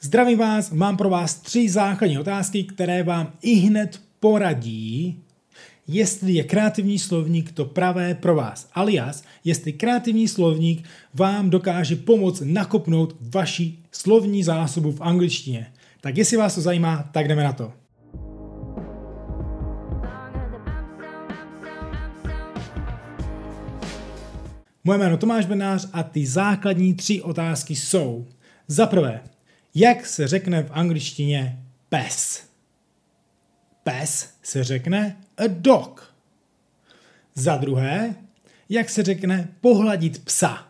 Zdravím vás, mám pro vás tři základní otázky, které vám i hned poradí, jestli je kreativní slovník to pravé pro vás. Alias, jestli kreativní slovník vám dokáže pomoct nakopnout vaši slovní zásobu v angličtině. Tak jestli vás to zajímá, tak jdeme na to. Moje jméno Tomáš Benář a ty základní tři otázky jsou. Za prvé, jak se řekne v angličtině pes? Pes se řekne a dog. Za druhé, jak se řekne pohladit psa?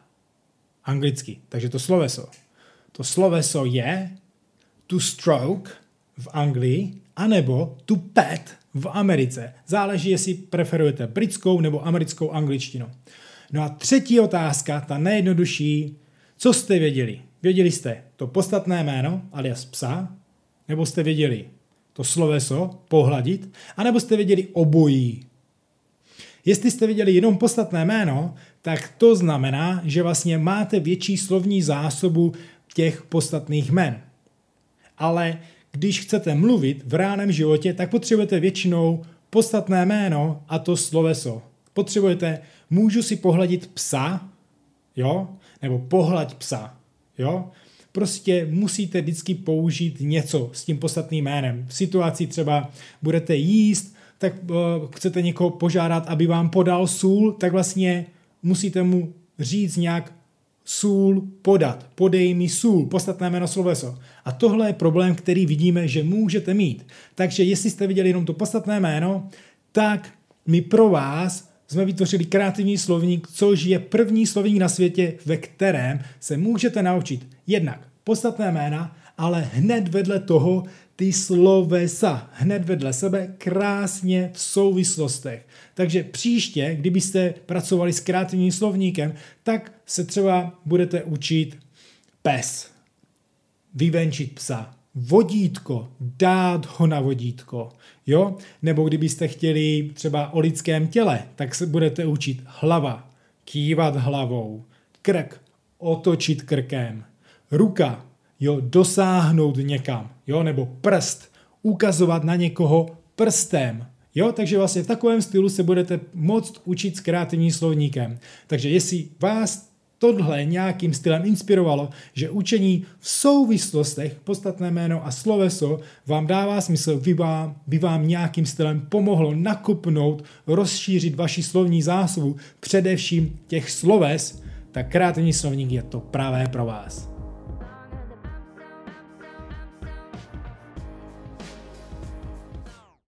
Anglicky, takže to sloveso. To sloveso je to stroke v Anglii, anebo to pet v Americe. Záleží, jestli preferujete britskou nebo americkou angličtinu. No a třetí otázka, ta nejjednodušší, co jste věděli? Věděli jste to podstatné jméno, alias psa, nebo jste věděli to sloveso, pohladit, anebo jste věděli obojí. Jestli jste věděli jenom podstatné jméno, tak to znamená, že vlastně máte větší slovní zásobu těch podstatných jmen. Ale když chcete mluvit v reálném životě, tak potřebujete většinou podstatné jméno a to sloveso. Potřebujete, můžu si pohladit psa, jo, nebo pohlaď psa, jo. Prostě musíte vždycky použít něco s tím podstatným jménem. V situaci třeba budete jíst, tak uh, chcete někoho požádat, aby vám podal sůl, tak vlastně musíte mu říct nějak sůl podat, podej mi sůl, podstatné jméno sloveso. A tohle je problém, který vidíme, že můžete mít. Takže jestli jste viděli jenom to podstatné jméno, tak my pro vás jsme vytvořili kreativní slovník, což je první slovník na světě, ve kterém se můžete naučit jednak podstatné jména, ale hned vedle toho ty slovesa, hned vedle sebe, krásně v souvislostech. Takže příště, kdybyste pracovali s kreativním slovníkem, tak se třeba budete učit pes, vyvenčit psa, vodítko, dát ho na vodítko, jo? Nebo kdybyste chtěli třeba o lidském těle, tak se budete učit hlava, kývat hlavou, krk, otočit krkem, ruka, jo, dosáhnout někam, jo, nebo prst, ukazovat na někoho prstem, Jo, takže vlastně v takovém stylu se budete moct učit s kreativním slovníkem. Takže jestli vás tohle nějakým stylem inspirovalo, že učení v souvislostech, podstatné jméno a sloveso vám dává smysl, by vám, by vám nějakým stylem pomohlo nakupnout, rozšířit vaši slovní zásobu, především těch sloves, tak kreativní slovník je to pravé pro vás.